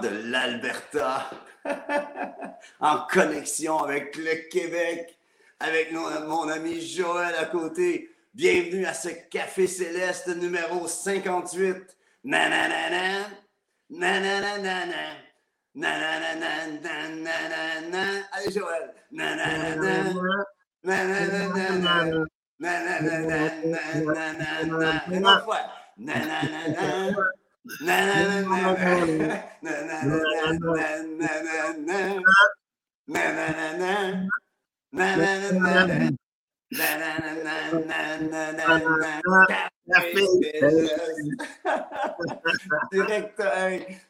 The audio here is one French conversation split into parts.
de l'Alberta, en connexion avec le Québec, avec mon ami Joël à côté. Bienvenue à ce Café Céleste numéro 58. Nananana, nananana, nananana, Allez Joël. Autre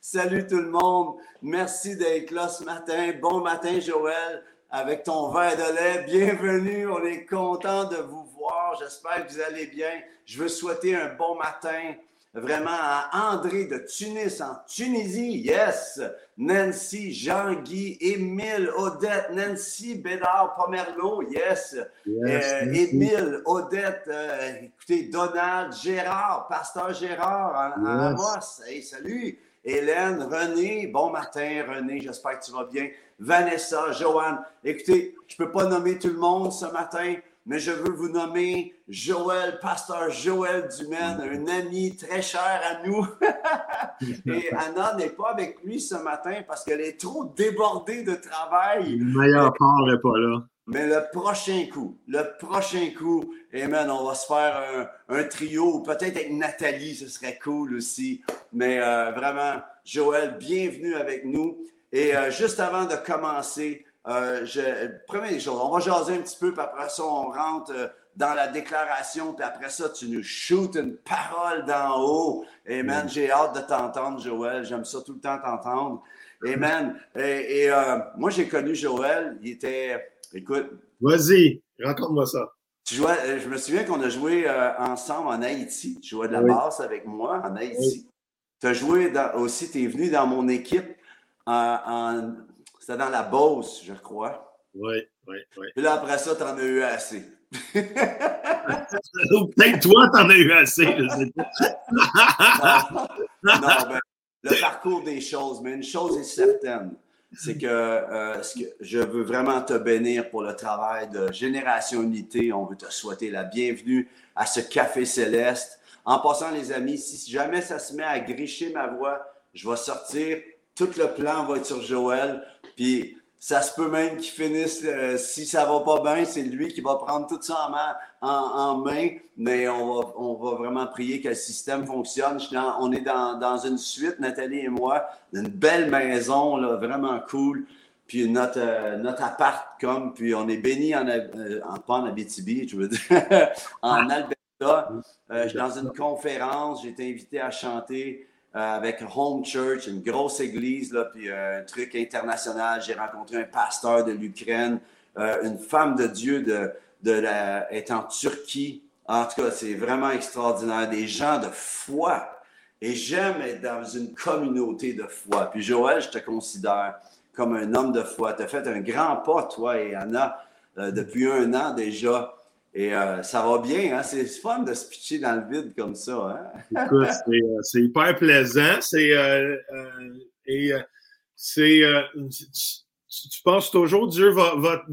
salut tout le monde. Merci d'être là ce matin. Bon matin, Joël, avec ton verre de lait. Bienvenue. On est content de vous voir. J'espère que vous allez bien. Je veux souhaiter un bon matin vraiment à André de Tunis en Tunisie, yes, Nancy, Jean-Guy, Émile, Odette, Nancy, Bédard, Pomerleau, yes, euh, Émile, Odette, euh, écoutez, Donald, Gérard, Pasteur Gérard en, Amos, hey, salut, Hélène, René, bon matin René, j'espère que tu vas bien, Vanessa, Joanne, écoutez, je ne peux pas nommer tout le monde ce matin, mais je veux vous nommer Joël, pasteur Joël Dumaine, un ami très cher à nous. Et Anna n'est pas avec lui ce matin parce qu'elle est trop débordée de travail. Le meilleur part n'est pas là. Mais le prochain coup, le prochain coup, Amen, on va se faire un, trio, peut-être avec Nathalie, ce serait cool aussi. Mais euh, vraiment, Joël, bienvenue avec nous. Et euh, juste avant de commencer, euh, je, première des choses, on va jaser un petit peu, puis après ça, on rentre euh, dans la déclaration, puis après ça, tu nous shootes une parole d'en haut. Amen. Mm. J'ai hâte de t'entendre, Joël. J'aime ça tout le temps t'entendre. Amen. Et, et euh, moi, j'ai connu Joël. Il était. Écoute. Vas-y, raconte-moi ça. Tu jouais, je me souviens qu'on a joué ensemble en Haïti. Tu jouais de la basse avec moi en Haïti. Tu as joué aussi, tu es venu dans mon équipe en c'était dans la Beauce, je crois. Oui, oui, oui. Puis là, après ça, tu en as eu assez. Peut-être toi, tu en as eu assez, je sais pas. non, ben, le parcours des choses, mais une chose est certaine, c'est que, euh, que, je veux vraiment te bénir pour le travail de Génération Unité. On veut te souhaiter la bienvenue à ce Café Céleste. En passant, les amis, si jamais ça se met à gricher ma voix, je vais sortir. Tout le plan va être sur Joël. Puis ça se peut même qu'il finisse, euh, si ça va pas bien, c'est lui qui va prendre tout ça en main, en, main mais on va, on va, vraiment prier que le système fonctionne. on est dans, dans, une suite, Nathalie et moi, d'une belle maison, là, vraiment cool. Puis notre, euh, notre appart, comme, puis on est béni en, euh, en, pas en Abitibi, je veux dire, en Alberta. je suis dans une conférence, j'ai été invité à chanter avec Home Church, une grosse église, là, puis euh, un truc international. J'ai rencontré un pasteur de l'Ukraine, euh, une femme de Dieu de, de la, est en Turquie. En tout cas, c'est vraiment extraordinaire. Des gens de foi. Et j'aime être dans une communauté de foi. Puis Joël, je te considère comme un homme de foi. Tu as fait un grand pas, toi et Anna, depuis un an déjà. Et euh, ça va bien, hein? c'est fun de se pitcher dans le vide comme ça. Hein? Écoute, c'est euh, hyper plaisant. C'est euh, tu, penses toujours Dieu va, va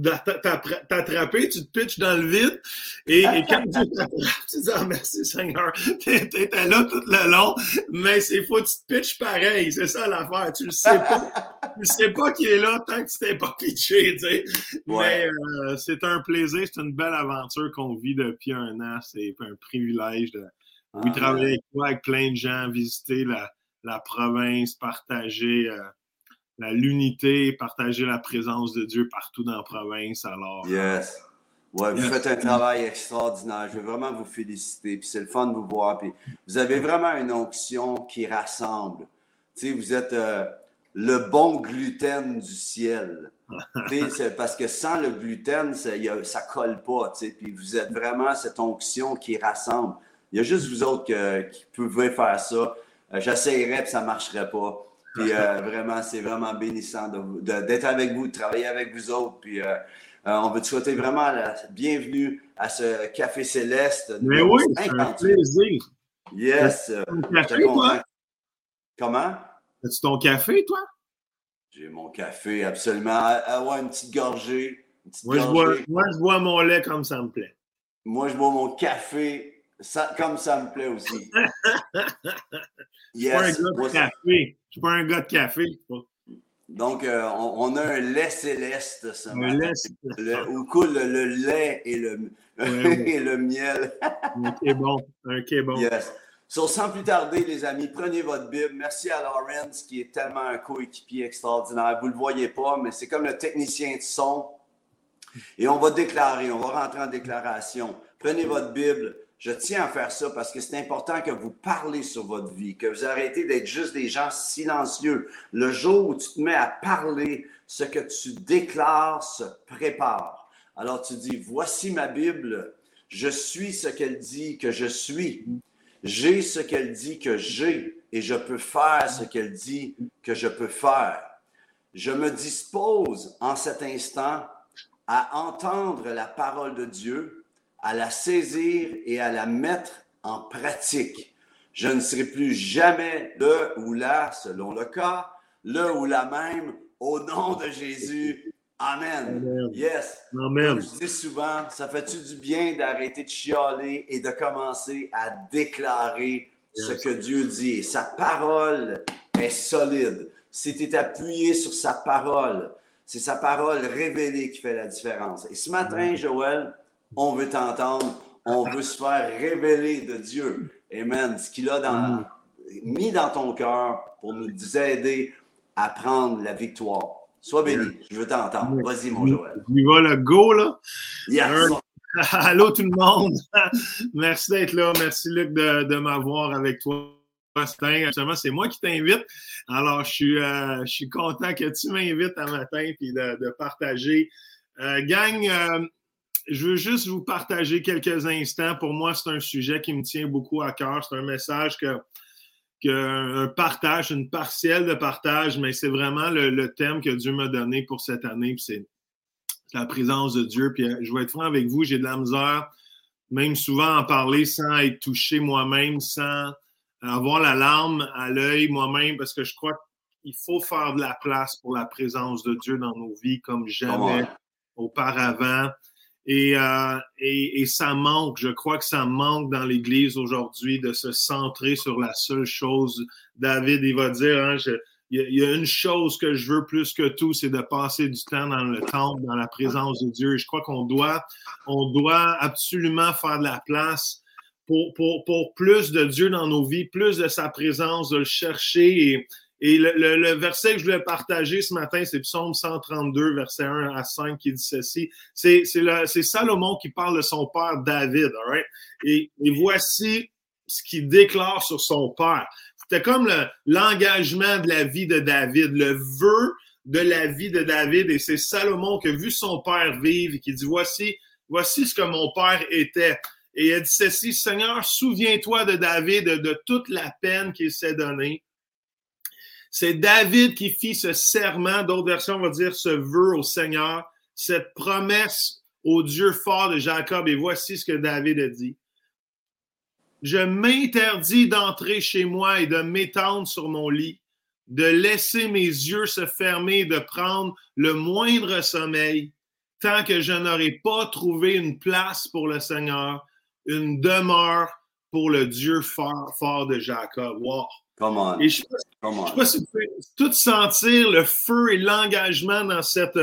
t'attraper, tu te pitches dans le vide, et, quand Dieu t'attrape, tu dis ah, merci Seigneur, t'étais là tout le long, mais c'est que tu te pitches pareil, c'est ça l'affaire, tu le sais pas, le sais pas qu'il est là tant que tu t'es pas pitché, tu sais. Mais euh, c'est un plaisir, c'est une belle aventure qu'on vit depuis un an, c'est un privilège de oui, ah, travailler avec toi, avec plein de gens, visiter la, la province, partager. Euh, l'unité, partager la présence de Dieu partout dans la province. Alors, yes. Ouais, vous faites un travail extraordinaire. Je veux vraiment vous féliciter. Puis c'est le fun de vous voir. Puis vous avez vraiment une onction qui rassemble. Tu sais, vous êtes euh, le bon gluten du ciel. parce que sans le gluten, ça, ne ça colle pas. Puis vous êtes vraiment cette onction qui rassemble. Il y a juste vous autres qui pouvez faire ça. Euh, j'essayerais, puis ça ne marcherait pas. Puis euh, vraiment, c'est vraiment bénissant d'être avec vous, de travailler avec vous autres. Puis euh, euh, on veut te souhaiter vraiment la bienvenue à ce Café Céleste. Mais oui, c'est un plaisir. Yes. Café, Comment? As-tu ton café, toi? J'ai mon café, absolument. Ah, ah ouais, une petite gorgée. moi, Je bois, moi, je bois mon lait comme ça me plaît. Moi, je bois mon café comme ça me plaît aussi. yes. Je suis pas un gars de café. Je suis pas un gars de café. Donc, euh, on, a un lait céleste ce un matin. Lait où coule le, lait et le, et le miel. ok, bon. Ok, bon. Yes. Sans plus tarder, les amis, prenez votre Bible. Merci à Lawrence, qui est tellement un coéquipier extraordinaire. Vous ne le voyez pas, mais c'est comme le technicien de son. Et on va déclarer, on va rentrer en déclaration. Prenez votre Bible. Je tiens à faire ça parce que c'est important que vous parlez sur votre vie, que vous arrêtez d'être juste des gens silencieux. Le jour où tu te mets à parler, ce que tu déclares se prépare. Alors tu dis, voici ma Bible, je suis ce qu'elle dit que je suis. J'ai ce qu'elle dit que j'ai et je peux faire ce qu'elle dit que je peux faire. Je me dispose en cet instant à entendre la parole de Dieu à la saisir et à la mettre en pratique. Je ne serai plus jamais le ou la, selon le cas, le ou la même, au nom de Jésus. Amen. Yes. Amen. je dis souvent, ça fait-tu du bien d'arrêter de chialer et de commencer à déclarer ce que Dieu dit? sa parole est solide. Si tu es appuyé sur sa parole, c'est sa parole révélée qui fait la différence. Et ce matin, Joël, on veut t'entendre, on veut se faire révéler de Dieu. Amen. Ce qu'il a dans, mis dans ton cœur pour nous aider à prendre la victoire. Sois béni, je veux t'entendre. Vas-y, mon Joël. Il va le go, là. Allô tout le monde. Merci d'être là. Merci Luc de, m'avoir avec toi. c'est moi qui t'invite. Alors, je suis, euh, je suis content que tu m'invites un matin et de, partager. Euh, gang, euh, je veux juste vous partager quelques instants. Pour moi, c'est un sujet qui me tient beaucoup à cœur. C'est un message que, un partage, une partielle de partage, mais c'est vraiment le, thème que Dieu m'a donné pour cette année. C'est la présence de Dieu. Puis euh, je vais être franc avec vous, j'ai de la misère, même souvent en parler sans être touché moi-même, sans avoir la larme à l'œil moi-même, parce que je crois qu'il faut faire de la place pour la présence de Dieu dans nos vies comme jamais auparavant. Euh, et, et, ça manque, je crois que ça manque dans l'Église aujourd'hui de se centrer sur la seule chose. David, il va dire, hein, il, y a, une chose que je veux plus que tout, c'est de passer du temps dans le temple, dans la présence de Dieu. Et je crois qu'on doit, on doit absolument faire de la place pour, pour, pour plus de Dieu dans nos vies, plus de sa présence, de le chercher et, et le, verset que je voulais partager ce matin, c'est Psaume 132, verset 1 à 5, qui dit ceci. C'est Salomon qui parle de son père David, all et, et, voici ce qu'il déclare sur son père. C'était comme l'engagement de la vie de David, le vœu de la vie de David, et c'est Salomon qui a vu son père vivre et qui dit, voici, voici ce que mon père était. Et il a dit ceci, Seigneur, souviens-toi de David, de toute la peine qu'il s'est donnée c'est David qui fit ce serment, d'autres versions vont dire ce vœu au Seigneur, cette promesse au Dieu fort de Jacob. Et voici ce que David a dit. Je m'interdis d'entrer chez moi et de m'étendre sur mon lit, de laisser mes yeux se fermer et de prendre le moindre sommeil, tant que je n'aurai pas trouvé une place pour le Seigneur, une demeure pour le Dieu fort, fort de Jacob. Wow. Et je ne sais pas si vous pouvez tout sentir le feu et l'engagement dans cette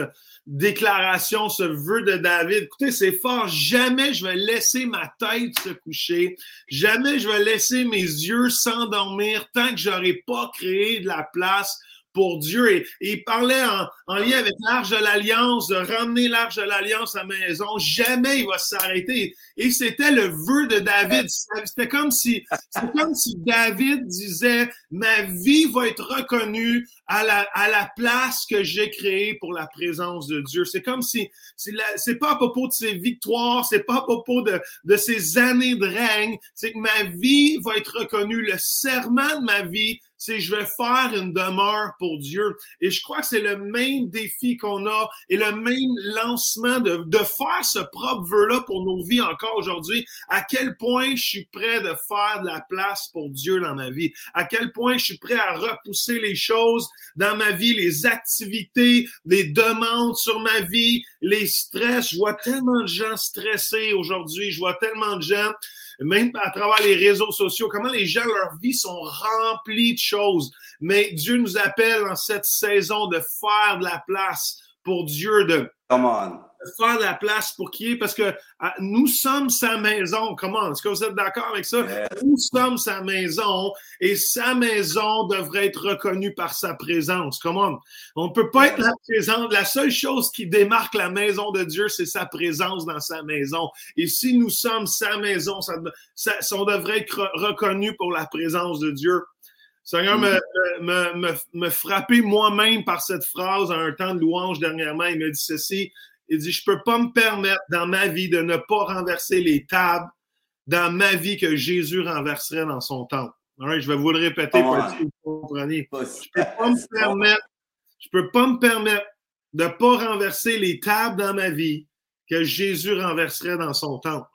déclaration, ce vœu de David. Écoutez, c'est fort. Jamais je vais laisser ma tête se coucher. Jamais je vais laisser mes yeux s'endormir tant que j'aurai pas créé de la place pour Dieu. Et, il parlait en, lien avec l'Arche de l'Alliance, de ramener l'Arche de l'Alliance à la maison. Jamais il va s'arrêter. Et c'était le vœu de David. C'était comme si, comme si David disait, ma vie va être reconnue à la, à la place que j'ai créée pour la présence de Dieu. C'est comme si, c'est pas à propos de ses victoires, c'est pas à propos de, de ses années de règne, c'est que ma vie va être reconnue. Le serment de ma vie, c'est je vais faire une demeure pour Dieu. Et je crois que c'est le même défi qu'on a et le même lancement de, de faire ce propre vœu-là pour nos vies encore aujourd'hui. À quel point je suis prêt de faire de la place pour Dieu dans ma vie? À quel point je suis prêt à repousser les choses dans ma vie, les activités, les demandes sur ma vie, les stress? Je vois tellement de gens stressés aujourd'hui. Je vois tellement de gens même à travers les réseaux sociaux, comment les gens, leur vie sont remplis de choses. Mais Dieu nous appelle en cette saison de faire de la place pour Dieu, de, Come on faire de la place pour qui est, parce que ah, nous sommes sa maison. Comment? Est-ce que vous êtes d'accord avec ça? Nous sommes sa maison et sa maison devrait être reconnue par sa présence. Comment? On ne peut pas être la présence. La seule chose qui démarque la maison de Dieu, c'est sa présence dans sa maison. Et si nous sommes sa maison, ça, ça, on devrait être reconnu pour la présence de Dieu. Seigneur me, me, me, me frapper moi-même par cette phrase à un temps de louange dernièrement. Il m'a dit ceci il dit, je peux pas me permettre dans ma vie de ne pas renverser les tables dans ma vie que Jésus renverserait dans son temple. je vais vous le répéter pour que vous compreniez. Je peux pas me permettre, je peux pas me permettre de pas renverser les tables dans ma vie que Jésus renverserait dans son temple.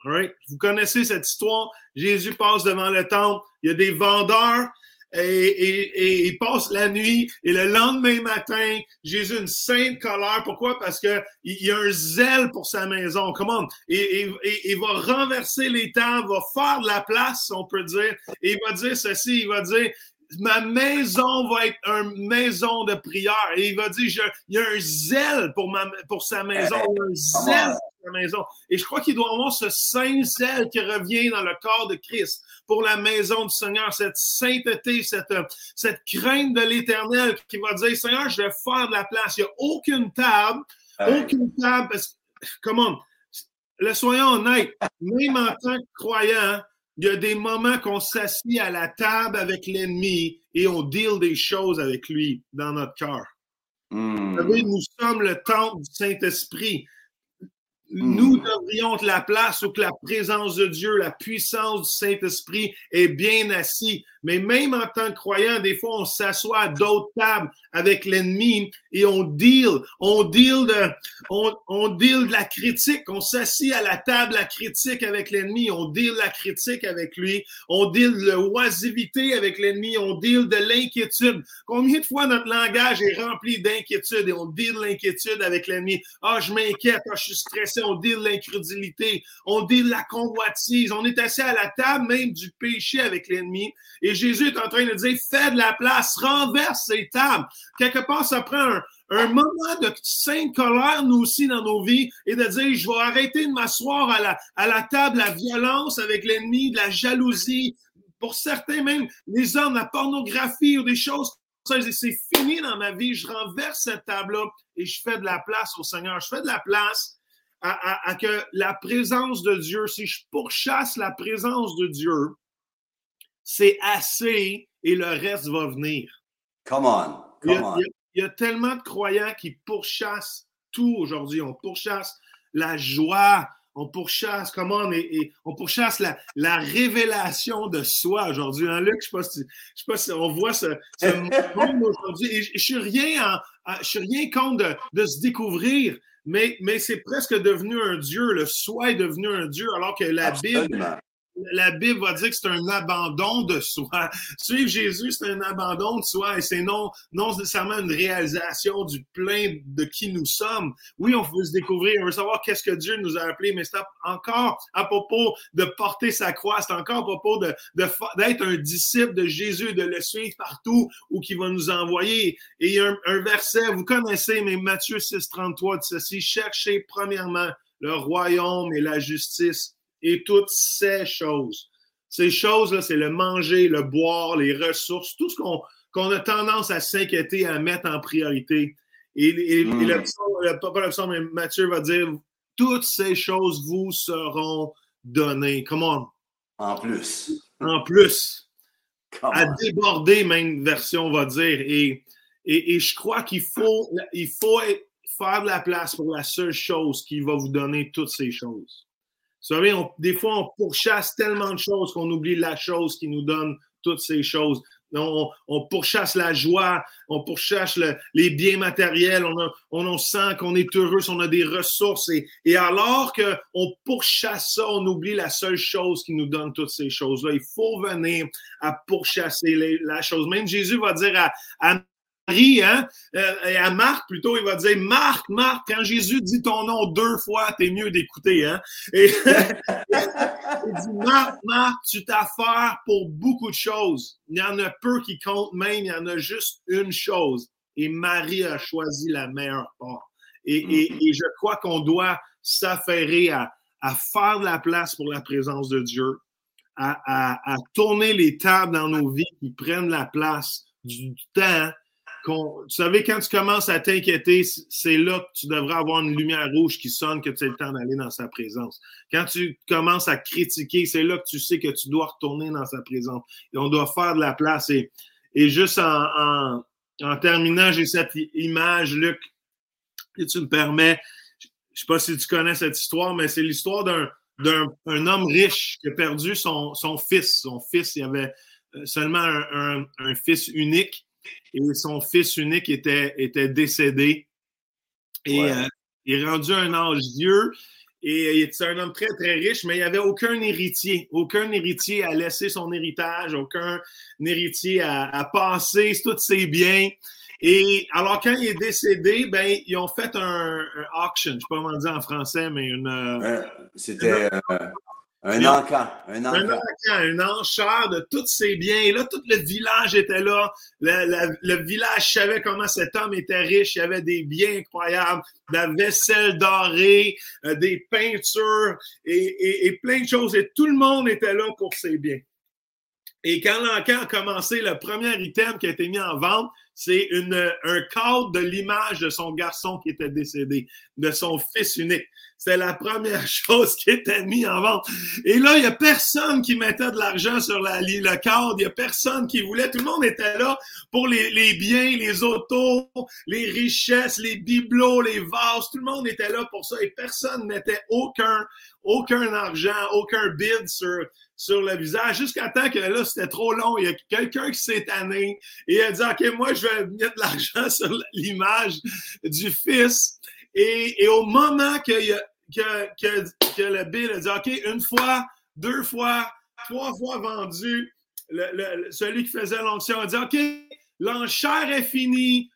Vous connaissez cette histoire? Jésus passe devant le temple, il y a des vendeurs, et, il passe la nuit et le lendemain matin, Jésus a une sainte colère. Pourquoi? Parce que il y a un zèle pour sa maison. Comment? Et, il va renverser les temps, va faire de la place, on peut dire. Et il va dire ceci, il va dire, ma maison va être une maison de prière. Et il va dire, il y a un zèle pour, ma, pour sa maison, un zèle pour sa maison. Et je crois qu'il doit avoir ce saint zèle qui revient dans le corps de Christ pour la maison du Seigneur, cette sainteté, cette, cette crainte de l'éternel qui va dire, Seigneur, je vais faire de la place. Il n'y a aucune table, aucune table, parce que, comment, le soyons honnêtes, même en tant que croyant, il y a des moments qu'on s'assied à la table avec l'ennemi et on deal des choses avec lui dans notre cœur. Vous savez, nous sommes le temple du Saint-Esprit. Nous hmm. devrions être la place où que la présence de Dieu, la puissance du Saint-Esprit est bien assis. Mais même en tant que croyant, des fois, on s'assoit à d'autres tables avec l'ennemi et on deal, on deal de, on, deal de la critique. On s'assit à la table la critique avec l'ennemi. On deal la critique avec lui. On deal de l'oisivité avec l'ennemi. On deal de l'inquiétude. Combien de fois notre langage est rempli d'inquiétude et on deal l'inquiétude avec l'ennemi? Ah, je m'inquiète. Ah, je suis stressé. On deal l'incrédulité. On deal la convoitise. On est assis à la table même du péché avec l'ennemi. Et Jésus est en train de dire, fais de la place, renverse ces tables. Quelque part, ça prend un, moment de sainte colère, nous aussi, dans nos vies, et de dire, je vais arrêter de m'asseoir à la, à la table, la violence avec l'ennemi, de la jalousie, pour certains même, les hommes, la pornographie ou des choses c'est fini dans ma vie, je renverse cette table-là et je fais de la place au Seigneur. Je fais de la place à, à, que la présence de Dieu, si je pourchasse la présence de Dieu, c'est assez et le reste va venir. Come on. Come on. Il, y a, tellement de croyants qui pourchassent tout aujourd'hui. On pourchasse la joie, on pourchasse, comment on, et on pourchasse la, la, révélation de soi aujourd'hui. Hein, Luc, je ne sais, pas si on voit ce, monde aujourd'hui. je ne suis rien je suis rien contre de, de se découvrir, mais, mais c'est presque devenu un Dieu. Le soi est devenu un Dieu, alors que la Bible la Bible va dire que c'est un abandon de soi. Suivre Jésus, c'est un abandon de soi et c'est non, non nécessairement une réalisation du plein de qui nous sommes. Oui, on veut se découvrir, on veut savoir qu'est-ce que Dieu nous a appelé, mais c'est encore à propos de porter sa croix, c'est encore à propos de, d'être un disciple de Jésus, de le suivre partout où qu'il va nous envoyer. Et il y a un, un verset, vous connaissez, mais Matthieu 6, 33 dit ceci, cherchez premièrement le royaume et la justice et toutes ces choses. Ces choses-là, c'est le manger, le boire, les ressources, tout ce qu'on a tendance à s'inquiéter, à mettre en priorité. Et, et, mm. le, psaume, mais Matthieu va dire toutes ces choses vous seront données. Comment? En plus. En plus. À déborder, même version, va dire. Et, et, je crois qu'il faut, il faut faire de la place pour la seule chose qui va vous donner toutes ces choses. Vous savez, des fois, on pourchasse tellement de choses qu'on oublie la chose qui nous donne toutes ces choses. on, pourchasse la joie, on pourchasse les biens matériels, on, on, sent qu'on est heureux, on a des ressources. Et, et alors qu'on pourchasse ça, on oublie la seule chose qui nous donne toutes ces choses-là. Il faut venir à pourchasser la chose. Même Jésus va dire à, hein, euh, et à Marc plutôt, il va dire Marc, Marc, quand Jésus dit ton nom deux fois, t'es mieux d'écouter, hein. Et il dit Marc, Marc, tu t'affaires pour beaucoup de choses. Il y en a peu qui comptent même, il y en a juste une chose. Et Marie a choisi la meilleure part. Et, et, et je crois qu'on doit s'affairer à, à faire de la place pour la présence de Dieu, à, à, à tourner les tables dans nos vies qui prennent la place du temps tu savais, quand tu commences à t'inquiéter, c'est là que tu devrais avoir une lumière rouge qui sonne que tu as le temps d'aller dans sa présence. Quand tu commences à critiquer, c'est là que tu sais que tu dois retourner dans sa présence. Et on doit faire de la place. Et, et juste en, en, terminant, j'ai cette image, Luc, si tu me permets. Je ne sais pas si tu connais cette histoire, mais c'est l'histoire d'un d'un homme riche qui a perdu son, son fils. Son fils, il avait euh, seulement un, un fils unique et son fils unique était, était décédé. Et euh, il est rendu un âge vieux. Et il était un homme très, très riche, mais il n'y avait aucun héritier. Aucun héritier à laisser son héritage, aucun héritier à, passer tous ses biens. Et alors, quand il est décédé, ben, ils ont fait un, auction, je ne sais pas comment dire en français, mais une. Euh, c'était. Un encan, un encan. Un enchère de tous ses biens. Et là, tout le village était là. Le, village savait comment cet homme était riche. Il y avait des biens incroyables, de la vaisselle dorée, euh, des peintures et, et, plein de choses. Et tout le monde était là pour ses biens. Et quand l'encan a commencé, le premier item qui a été mis en vente, c'est un cadre de l'image de son garçon qui était décédé, de son fils unique. C'est la première chose qui était mise en vente. Et là, il n'y a personne qui mettait de l'argent sur la, le cadre. Il n'y a personne qui voulait. Tout le monde était là pour les, biens, les autos, les richesses, les bibelots, les vases. Tout le monde était là pour ça. Et personne ne mettait aucun, aucun argent, aucun bid sur, le visage jusqu'à temps que là, c'était trop long. Il y a quelqu'un qui s'est tanné et a dit, OK, moi, je vais mettre de l'argent sur l'image du fils. Et, au moment que, que, que, le bill a dit, OK, une fois, deux fois, trois fois vendu, celui qui faisait l'onction a dit, OK, l'enchère est finie,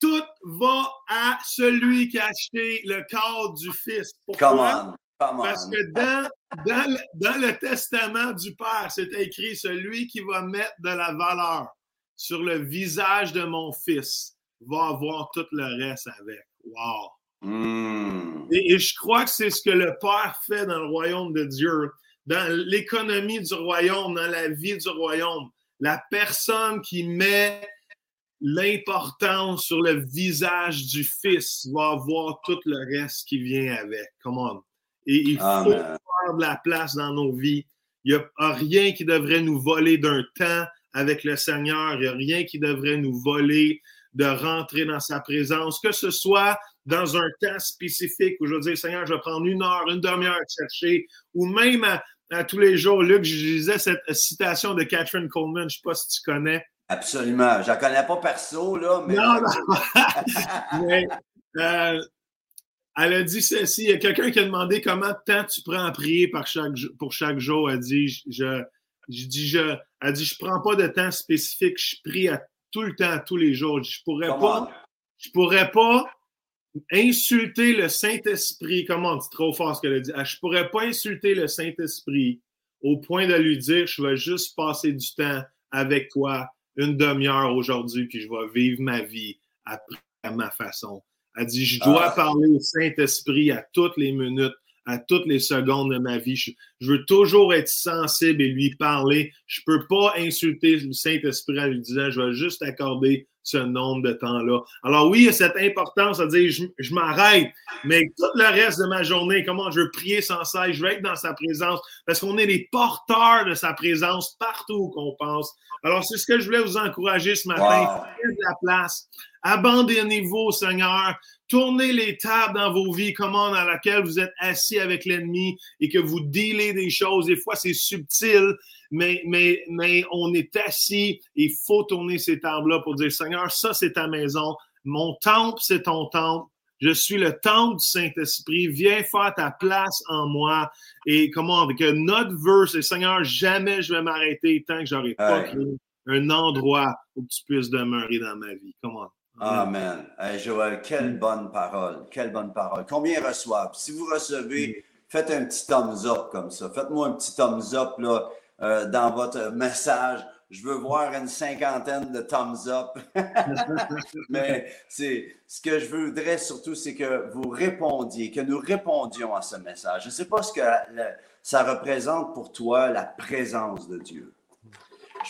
tout va à celui qui a acheté le corps du fils. Pourquoi? Parce que dans, dans, dans, le testament du Père, c'est écrit celui qui va mettre de la valeur sur le visage de mon fils va avoir tout le reste avec. Wow! Hmm. Et, je crois que c'est ce que le Père fait dans le royaume de Dieu, dans l'économie du royaume, dans la vie du royaume. La personne qui met l'importance sur le visage du Fils va avoir tout le reste qui vient avec. Come on. Et il faut faire de la place dans nos vies. Il n'y a rien qui devrait nous voler d'un temps avec le Seigneur. Il n'y a rien qui devrait nous voler de rentrer dans sa présence, que ce soit dans un temps spécifique où je veux dire, Seigneur, je vais prendre une heure, une demi-heure à chercher, ou même à, tous les jours. Luc, je lisais cette citation de Catherine Coleman, je ne sais pas si tu connais. Absolument. Je ne connais pas perso, là, mais. Non, non. mais euh, elle a dit ceci. Il y a quelqu'un qui a demandé comment de temps tu prends à prier par chaque, pour chaque jour. Elle dit, je, je dis, je, elle dit, je prends pas de temps spécifique. Je prie à tout le temps, tous les jours. Je pourrais pas, je pourrais pas insulter le Saint-Esprit. Comment c'est trop fort ce qu'elle a dit? Ah, je pourrais pas insulter le Saint-Esprit au point de lui dire, je vais juste passer du temps avec toi une demi-heure aujourd'hui, puis je vais vivre ma vie après à ma façon. Elle dit, je dois ah. parler au Saint-Esprit à toutes les minutes, à toutes les secondes de ma vie. Je, veux toujours être sensible et lui parler. Je peux pas insulter le Saint-Esprit en lui disant, je vais juste accorder ce nombre de temps-là. Alors oui, il y a cette importance à dire, je, m'arrête, mais tout le reste de ma journée, comment je veux prier sans cesse, je veux être dans sa présence, parce qu'on est les porteurs de sa présence partout qu'on pense. Alors c'est ce que je voulais vous encourager ce matin, de la place Abandonnez-vous, Seigneur. Tournez les tables dans vos vies, comment dans laquelle vous êtes assis avec l'ennemi et que vous dealez des choses. Des fois, c'est subtil, mais, mais, mais on est assis. Il faut tourner ces tables-là pour dire, Seigneur, ça, c'est ta maison. Mon temple, c'est ton temple. Je suis le temple du Saint-Esprit. Viens faire ta place en moi. Et comment, avec notre verse, Seigneur, jamais je vais m'arrêter tant que j'aurai pas créé un endroit où tu puisses demeurer dans ma vie. Comment? Amen. Joël, quelle bonne parole. Quelle bonne parole. Combien reçoivent? Si vous recevez, faites un petit thumbs up comme ça. Faites-moi un petit thumbs up là, euh, dans votre message. Je veux voir une cinquantaine de thumbs up. Mais ce que je voudrais surtout, c'est que vous répondiez, que nous répondions à ce message. Je ne sais pas ce que ça représente pour toi, la présence de Dieu.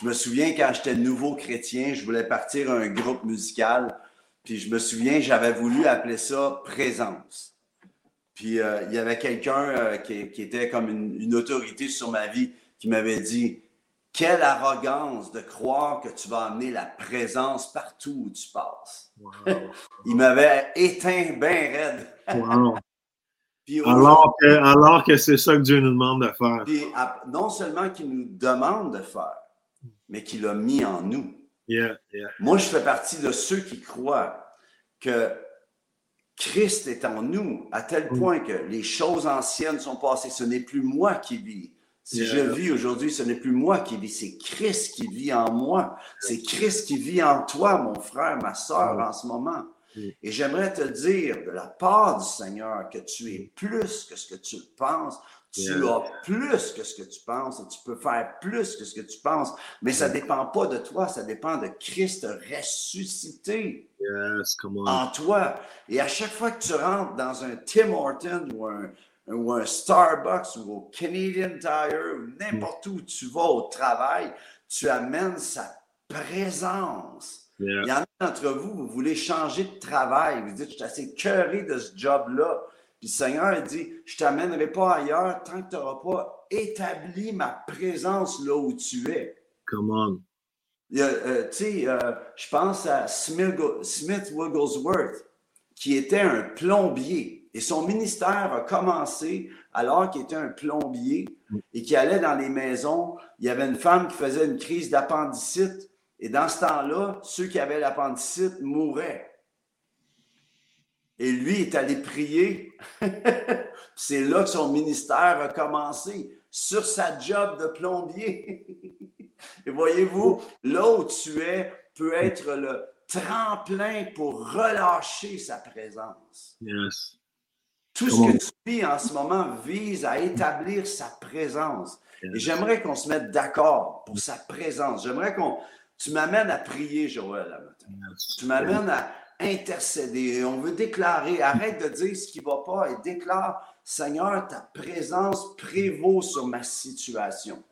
Je me souviens quand j'étais nouveau chrétien, je voulais partir un groupe musical. Puis je me souviens, j'avais voulu appeler ça présence. Puis euh, il y avait quelqu'un euh, qui, était comme une, autorité sur ma vie qui m'avait dit Quelle arrogance de croire que tu vas amener la présence partout où tu passes. il m'avait éteint bien raide. alors, que, alors que c'est ça que Dieu nous demande de faire. Puis, non seulement qu'il nous demande de faire, mais qu'il a mis en nous. Moi, je fais partie de ceux qui croient que Christ est en nous à tel point que les choses anciennes sont passées. Ce n'est plus moi qui vis. Si je vis aujourd'hui, ce n'est plus moi qui vis, c'est Christ qui vit en moi. C'est Christ qui vit en toi, mon frère, ma soeur, en ce moment. Et j'aimerais te dire de la part du Seigneur que tu es plus que ce que tu penses, tu as plus que ce que tu penses et tu peux faire plus que ce que tu penses. Mais ça ne dépend pas de toi, ça dépend de Christ ressuscité en toi. Et à chaque fois que tu rentres dans un Tim Horton ou un, ou un Starbucks ou au Canadian Tire ou n'importe où tu vas au travail, tu amènes sa présence. Il y en a d'entre vous, vous voulez changer de travail. Vous dites, je suis assez cœuré de ce job-là. Puis le Seigneur dit, je ne t'amènerai pas ailleurs tant que tu n'auras pas établi ma présence là où tu es. Come on. Euh, tu sais, euh, je pense à Smith, Smith Wigglesworth, qui était un plombier. Et son ministère a commencé alors qu'il était un plombier et qui allait dans les maisons. Il y avait une femme qui faisait une crise d'appendicite. Et dans ce temps-là, ceux qui avaient l'appendicite mouraient. Et lui est allé prier. C'est là que son ministère a commencé, sur sa job de plombier. Et voyez-vous, là où tu es peut être le tremplin pour relâcher sa présence. Yes. Tout ce que tu vis en ce moment vise à établir sa présence. Et j'aimerais qu'on se mette d'accord pour sa présence. J'aimerais qu'on. Tu m'amènes à prier, Joël, Tu m'amènes à, intercéder. On veut déclarer, arrête de dire ce qui ne va pas et déclare, Seigneur, ta présence prévaut sur ma situation.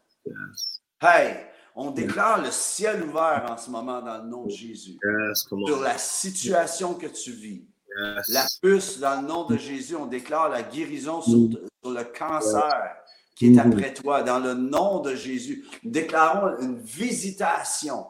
Hey, on déclare le ciel ouvert en ce moment dans le nom de Jésus. sur la situation que tu vis. La puce, dans le nom de Jésus, on déclare la guérison sur, mm. le cancer qui est mm. après toi. Dans le nom de Jésus, nous déclarons une visitation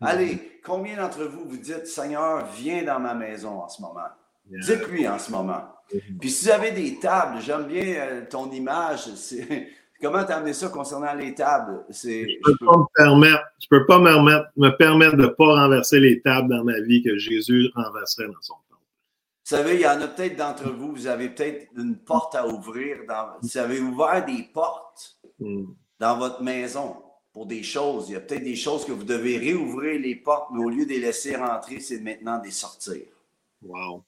Allez, combien d'entre vous vous dites, Seigneur, viens dans ma maison en ce moment? Dites-lui en ce moment. Mm-hmm. Puis si vous avez des tables, j'aime bien euh, ton image. Comment tu as amené ça concernant les tables? Je ne peux, pas me permettre, je peux pas me permettre, de ne pas renverser les tables dans ma vie que Jésus renverserait dans son temps. Vous savez, il y en a peut-être d'entre vous, vous avez peut-être une porte à ouvrir. Dans, vous avez ouvert des portes mm. dans votre maison pour des choses. Il y a peut-être des choses que vous devez réouvrir les portes, mais au lieu de les laisser rentrer, c'est maintenant de les sortir. Wow.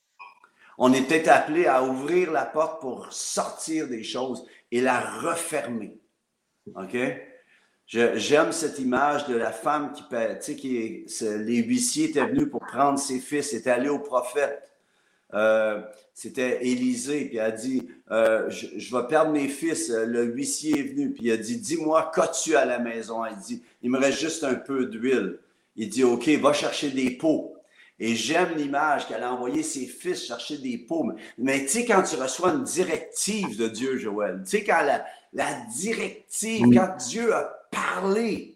On est peut-être appelé à ouvrir la porte pour sortir des choses et la refermer. OK? J'aime cette image de la femme qui, tu sais, qui les huissiers étaient venus pour prendre ses fils, étaient allés au prophète. Euh, c'était Élisée, puis elle a dit euh, je, vais perdre mes fils. Le huissier est venu, puis il a dit Dis-moi, qu'as-tu à la maison? Elle dit Il me reste juste un peu d'huile. Il dit Ok, va chercher des pots. Et j'aime l'image qu'elle a envoyé ses fils chercher des pots. Mais, tu sais, quand tu reçois une directive de Dieu, Joël, tu sais, quand la, la directive, quand Dieu a parlé,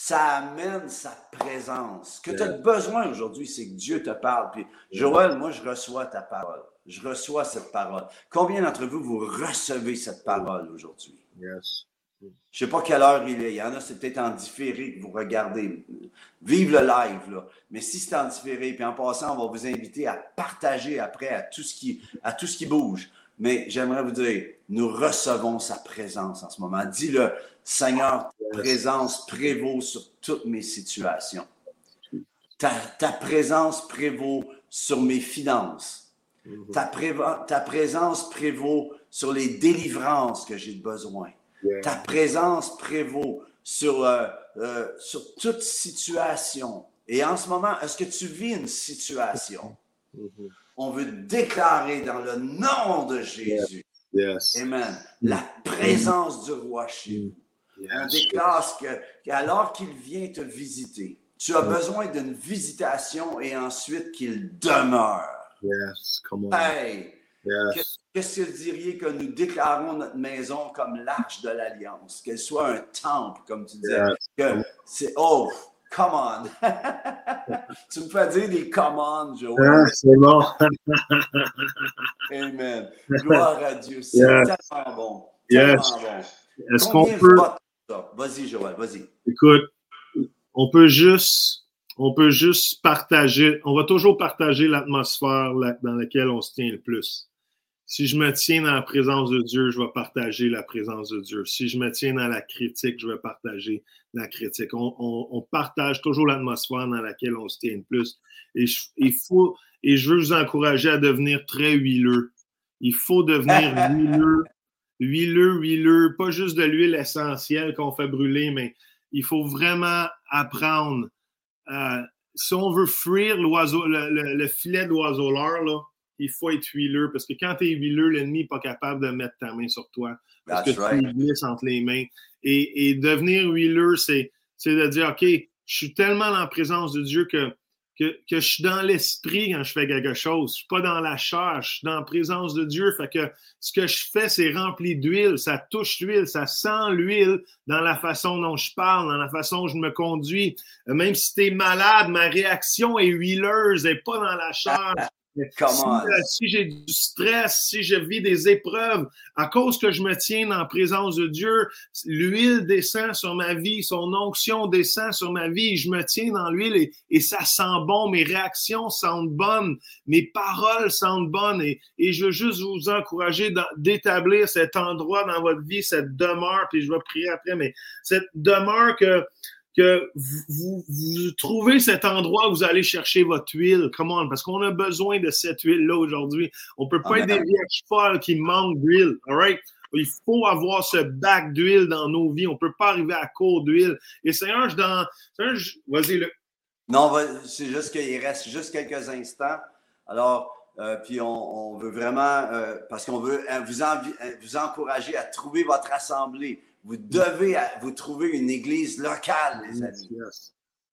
ça amène sa présence. Ce que tu as besoin aujourd'hui, c'est que Dieu te parle. Puis, Joël, moi, je reçois ta parole. Je reçois cette parole. Combien d'entre vous, vous recevez cette parole aujourd'hui? Yes. Je ne sais pas quelle heure il est. Il y en a, c'est peut-être en différé que vous regardez. Vive le live, là. Mais si c'est en différé, puis en passant, on va vous inviter à partager après à tout ce qui, à tout ce qui bouge. Mais j'aimerais vous dire, nous recevons sa présence en ce moment. Dis-le, Seigneur, ta présence prévaut sur toutes mes situations. Ta, ta présence prévaut sur mes finances. Mm-hmm. Ta, ta présence prévaut sur les délivrances que j'ai besoin. Ta présence prévaut sur, euh, euh, sur toute situation. Et en ce moment, est-ce que tu vis une situation? On veut déclarer dans le nom de Jésus. Amen. La présence du roi chez nous. On déclare que, alors qu'il vient te visiter, tu as besoin d'une visitation et ensuite qu'il demeure. Yes, come on. Hey, Qu'est-ce que vous diriez que nous déclarons notre maison comme l'arche de l'Alliance, qu'elle soit un temple, comme tu disais, que c'est oh, come on. tu me fais dire des commandes, Joël. Ah, c'est bon. Amen. Gloire à Dieu. C'est tellement bon. Tellement bon. Est-ce qu'on peut. Vas-y, Joël, vas-y. Écoute, on peut juste. On peut juste partager, on va toujours partager l'atmosphère dans laquelle on se tient le plus. Si je me tiens dans la présence de Dieu, je vais partager la présence de Dieu. Si je me tiens dans la critique, je vais partager la critique. On, partage toujours l'atmosphère dans laquelle on se tient le plus. Et je, il faut, et je veux vous encourager à devenir très huileux. Il faut devenir huileux, huileux, huileux, pas juste de l'huile essentielle qu'on fait brûler, mais il faut vraiment apprendre. si on veut fuir l'oiseau, le, le, filet de l'oiseau là, il faut être huileux parce que quand tu es huileux, l'ennemi n'est pas capable de mettre ta main sur toi parce que tu glisses entre les mains. Et, devenir huileux, c'est de dire OK, je suis tellement dans la présence de Dieu que, que, je suis dans l'esprit quand je fais quelque chose. Je ne suis pas dans la chair, je suis dans la présence de Dieu. Fait que ce que je fais, c'est rempli d'huile. Ça touche l'huile, ça sent l'huile dans la façon dont je parle, dans la façon dont je me conduis. Même si tu es malade, ma réaction est huileuse, elle n'est pas dans la chair. Euh, si, j'ai du stress, si je vis des épreuves, à cause que je me tiens la présence de Dieu, l'huile descend sur ma vie, son onction descend sur ma vie, je me tiens dans l'huile et, ça sent bon, mes réactions sentent bonnes, mes paroles sentent bonnes et, et je veux juste vous encourager d'établir cet endroit dans votre vie, cette demeure, puis je vais prier après, mais cette demeure que que vous, trouvez cet endroit où vous allez chercher votre huile. Comment? Parce qu'on a besoin de cette huile-là aujourd'hui. On ne peut pas être des vieilles folles qui manquent d'huile. All Il faut avoir ce bac d'huile dans nos vies. On ne peut pas arriver à court d'huile. Et Seigneur, je dans. vas-y, le. Non, c'est juste qu'il reste juste quelques instants. Alors, euh, puis on, veut vraiment, euh, parce qu'on veut euh, vous, vous encourager à trouver votre assemblée. Vous devez vous trouver une église locale, les amis.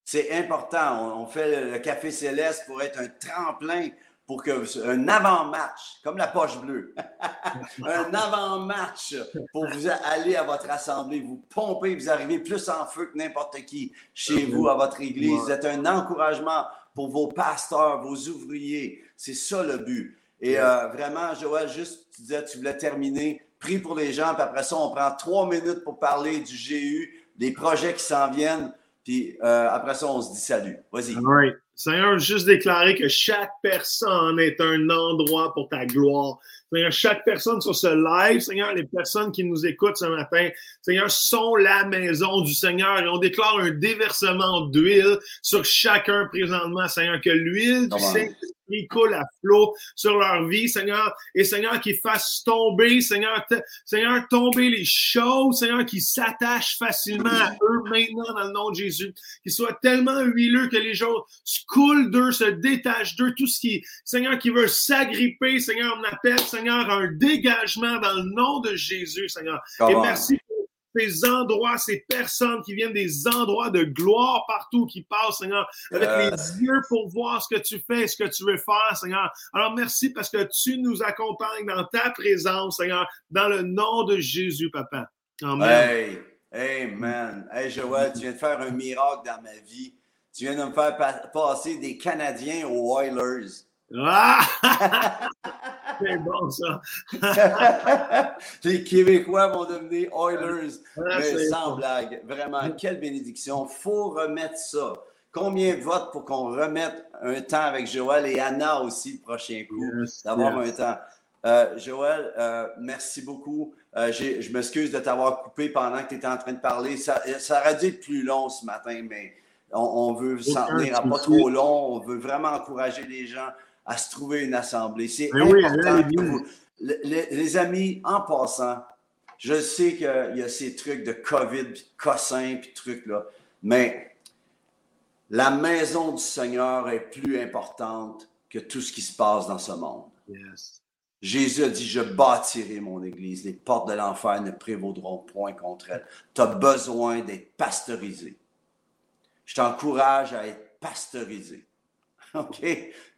C'est important. On, fait le, Café Céleste pour être un tremplin pour que un avant-match, comme la poche bleue, un avant-match pour vous aller à votre assemblée, vous pomper, vous arrivez plus en feu que n'importe qui chez vous, à votre église. Vous êtes un encouragement pour vos pasteurs, vos ouvriers. C'est ça le but. Et euh, vraiment, Joël, juste, tu disais, tu voulais terminer prie pour les gens, puis après ça, on prend trois minutes pour parler du GU, des projets qui s'en viennent, puis euh, après ça, on se dit salut. Vas-y. All Seigneur, juste déclarer que chaque personne est un endroit pour ta gloire. Seigneur, chaque personne sur ce live, Seigneur, les personnes qui nous écoutent ce matin, Seigneur, sont la maison du Seigneur et on déclare un déversement d'huile sur chacun présentement, Seigneur, que l'huile du Saint qui coule à flot sur leur vie, Seigneur, et Seigneur, qui fasse tomber, Seigneur, Seigneur, tomber les choses, Seigneur, qui s'attachent facilement à eux maintenant dans le nom de Jésus, qui soient tellement huileux que les choses coulent d'eux, se détachent d'eux, tout ce qui, Seigneur, qui veut s'agripper, Seigneur, on appelle, Seigneur, un dégagement dans le nom de Jésus, Seigneur. Et merci ces endroits, ces personnes qui viennent des endroits de gloire partout, qui passent, Seigneur, avec les yeux pour voir ce que tu fais, ce que tu veux faire, Seigneur. Alors merci parce que tu nous accompagnes dans ta présence, Seigneur, dans le nom de Jésus, Papa. Amen. Hey, man. Hey, Joël, tu viens de faire un miracle dans ma vie. Tu viens de me faire passer des Canadiens aux Oilers. Ah! C'est bon, ça. Les Québécois vont devenir Oilers. Mais sans blague. Vraiment, quelle bénédiction. Il faut remettre ça. Combien de votes pour qu'on remette un temps avec Joël et Anna aussi le prochain coup, d'avoir un temps? Euh, Joël, euh, merci beaucoup. Euh, je m'excuse de t'avoir coupé pendant que tu étais en train de parler. Ça, ça aurait dû être plus long ce matin, mais on, veut s'en tenir à pas trop long. On veut vraiment encourager les gens à se trouver une assemblée. C'est ben important. les, amis, en passant, je sais qu'il y a ces trucs de COVID, puis cossins, puis trucs là, mais la maison du Seigneur est plus importante que tout ce qui se passe dans ce monde. Jésus a dit, je bâtirai mon Église. Les portes de l'enfer ne prévaudront point contre elle. Tu as besoin d'être pasteurisé. Je t'encourage à être pasteurisé. OK?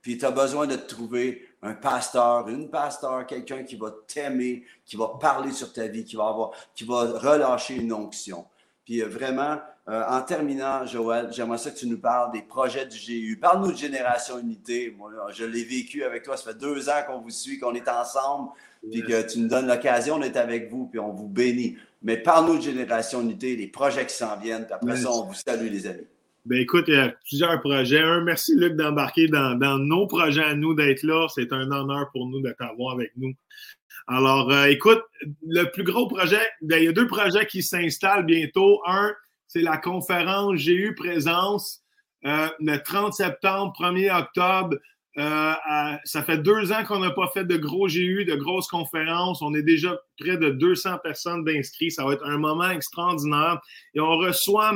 Puis tu as besoin de trouver un pasteur, une pasteur, quelqu'un qui va t'aimer, qui va parler sur ta vie, qui va avoir, qui va relâcher une onction. Puis euh, vraiment, euh, en terminant, Joël, j'aimerais ça que tu nous parles des projets du GU. Parle-nous de Génération Unité. Moi, je l'ai vécu avec toi. Ça fait deux ans qu'on vous suit, qu'on est ensemble, puis que tu nous donnes l'occasion d'être avec vous, puis on vous bénit. Mais parle-nous de Génération Unité, les projets qui s'en viennent, puis après ça, on vous salue, les amis. Ben écoute, il y a plusieurs projets. Un, merci Luc d'embarquer dans, nos projets à nous, d'être là. C'est un honneur pour nous de t'avoir avec nous. Alors, euh, écoute, le plus gros projet, ben, il y a deux projets qui s'installent bientôt. Un, c'est la conférence eu présence euh, le 30 septembre, 1er octobre. Euh, ça fait deux ans qu'on n'a pas fait de gros GU, de grosses conférences. On est déjà près de 200 personnes d'inscrits. Ça va être un moment extraordinaire. Et on reçoit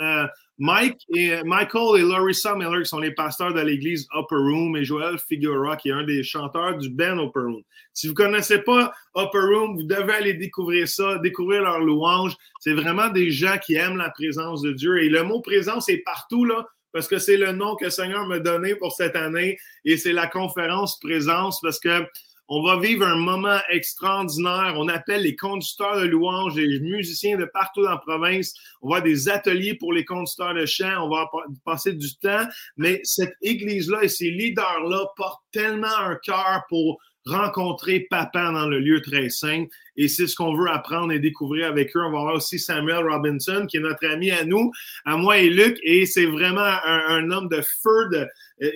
euh, Mike et Michael et Larissa Miller, qui sont les pasteurs de l'église Upper Room, et Joël Figueroa, qui est un des chanteurs du band Upper Room. Si vous ne connaissez pas Upper Room, vous devez aller découvrir ça, découvrir leur louange. C'est vraiment des gens qui aiment la présence de Dieu. Et le mot présence est partout, là parce que c'est le nom que le Seigneur m'a donné pour cette année et c'est la conférence présence parce que on va vivre un moment extraordinaire. On appelle les conducteurs de louanges, les musiciens de partout dans la province. On va des ateliers pour les conducteurs de chant. On va passer du temps. Mais cette église-là et ces leaders-là portent tellement un cœur pour rencontrer papa dans le lieu très saint. Et c'est ce qu'on veut apprendre et découvrir avec eux. On va voir aussi Samuel Robinson, qui est notre ami à nous, à moi et Luc. Et c'est vraiment un, homme de feu. Euh,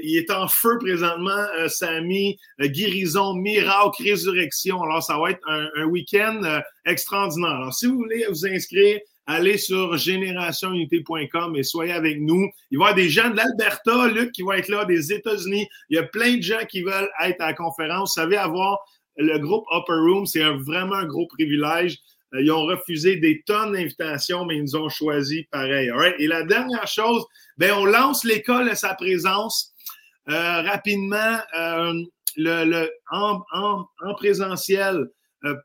il est en feu présentement, euh, Samy. Euh, guérison, miracle, résurrection. Alors, ça va être un, un week-end extraordinaire. Alors, si vous voulez vous inscrire, allez sur générationunité.com et soyez avec nous. Il va y avoir des gens de l'Alberta, Luc, qui vont être là, des États-Unis. Il y a plein de gens qui veulent être à la conférence. Vous savez, avoir le groupe Upper Room, c'est vraiment un gros privilège. Euh, ils ont refusé des tonnes d'invitations, mais ils nous ont choisi pareil. Et la dernière chose, ben, on lance l'école à sa présence. Euh, rapidement, euh, en, en présentiel,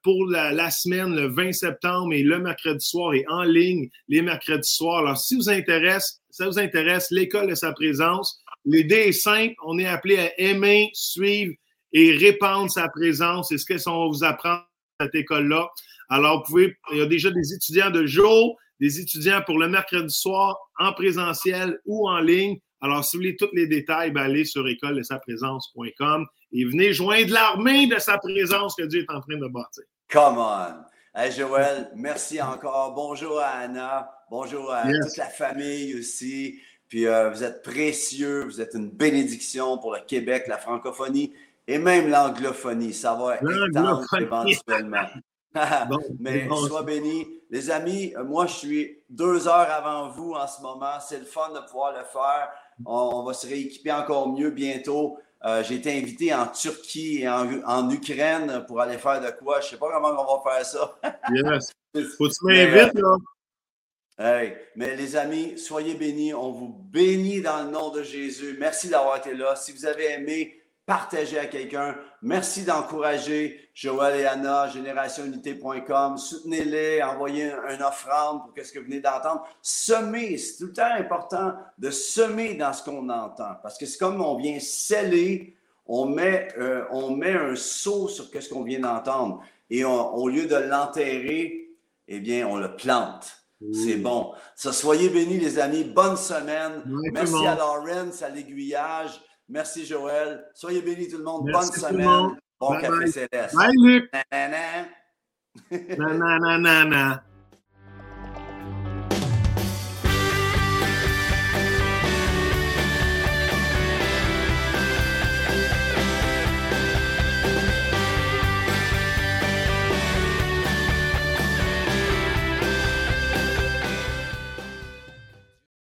pour la, semaine, le 20 septembre et le mercredi soir et en ligne les mercredis soirs. Alors, si vous intéresse, ça vous intéresse, l'école de sa présence, l'idée est simple. On est appelé à aimer, suivre et répandre sa présence. C'est ce qu'on va vous apprendre à cette école-là. Alors, vous pouvez, il y a déjà des étudiants de jour, des étudiants pour le mercredi soir en présentiel ou en ligne. Alors, si vous voulez tous les détails, ben, allez sur école de sa présence.com et venez joindre l'armée de sa présence que Dieu est en train de bâtir. Come on! Hey Joël, merci encore. Bonjour à Anna. Bonjour à toute la famille aussi. Puis euh, vous êtes précieux, vous êtes une bénédiction pour le Québec, la francophonie et même l'anglophonie. Ça va étendre éventuellement. Mais sois béni. Les amis, moi, je suis deux heures avant vous en ce moment. C'est le fun de pouvoir le faire. On, va se rééquiper encore mieux bientôt. Euh, j'ai été invité en Turquie et en, Ukraine pour aller faire de quoi. Je ne sais pas comment on va faire ça. yes. Faut que tu m'invites, là. Hey, mais les amis, soyez bénis. On vous bénit dans le nom de Jésus. Merci d'avoir été là. Si vous avez aimé, partagez à quelqu'un. Merci d'encourager Joël et Anna, générationunité.com. Soutenez-les, envoyez une offrande pour ce que vous venez d'entendre. Semez, c'est tout le temps important de semer dans ce qu'on entend. Parce que c'est comme on vient sceller, on met, euh, on met un saut sur ce qu'on vient d'entendre. Et au lieu de l'enterrer, eh bien, on le plante. C'est bon. Ça, soyez bénis, les amis. Bonne semaine. Merci à Lawrence, à l'aiguillage. Merci, Joël. Soyez bénis, tout le monde. Bonne semaine. Bon café céleste. Bye, Luc. Na, na, na, na.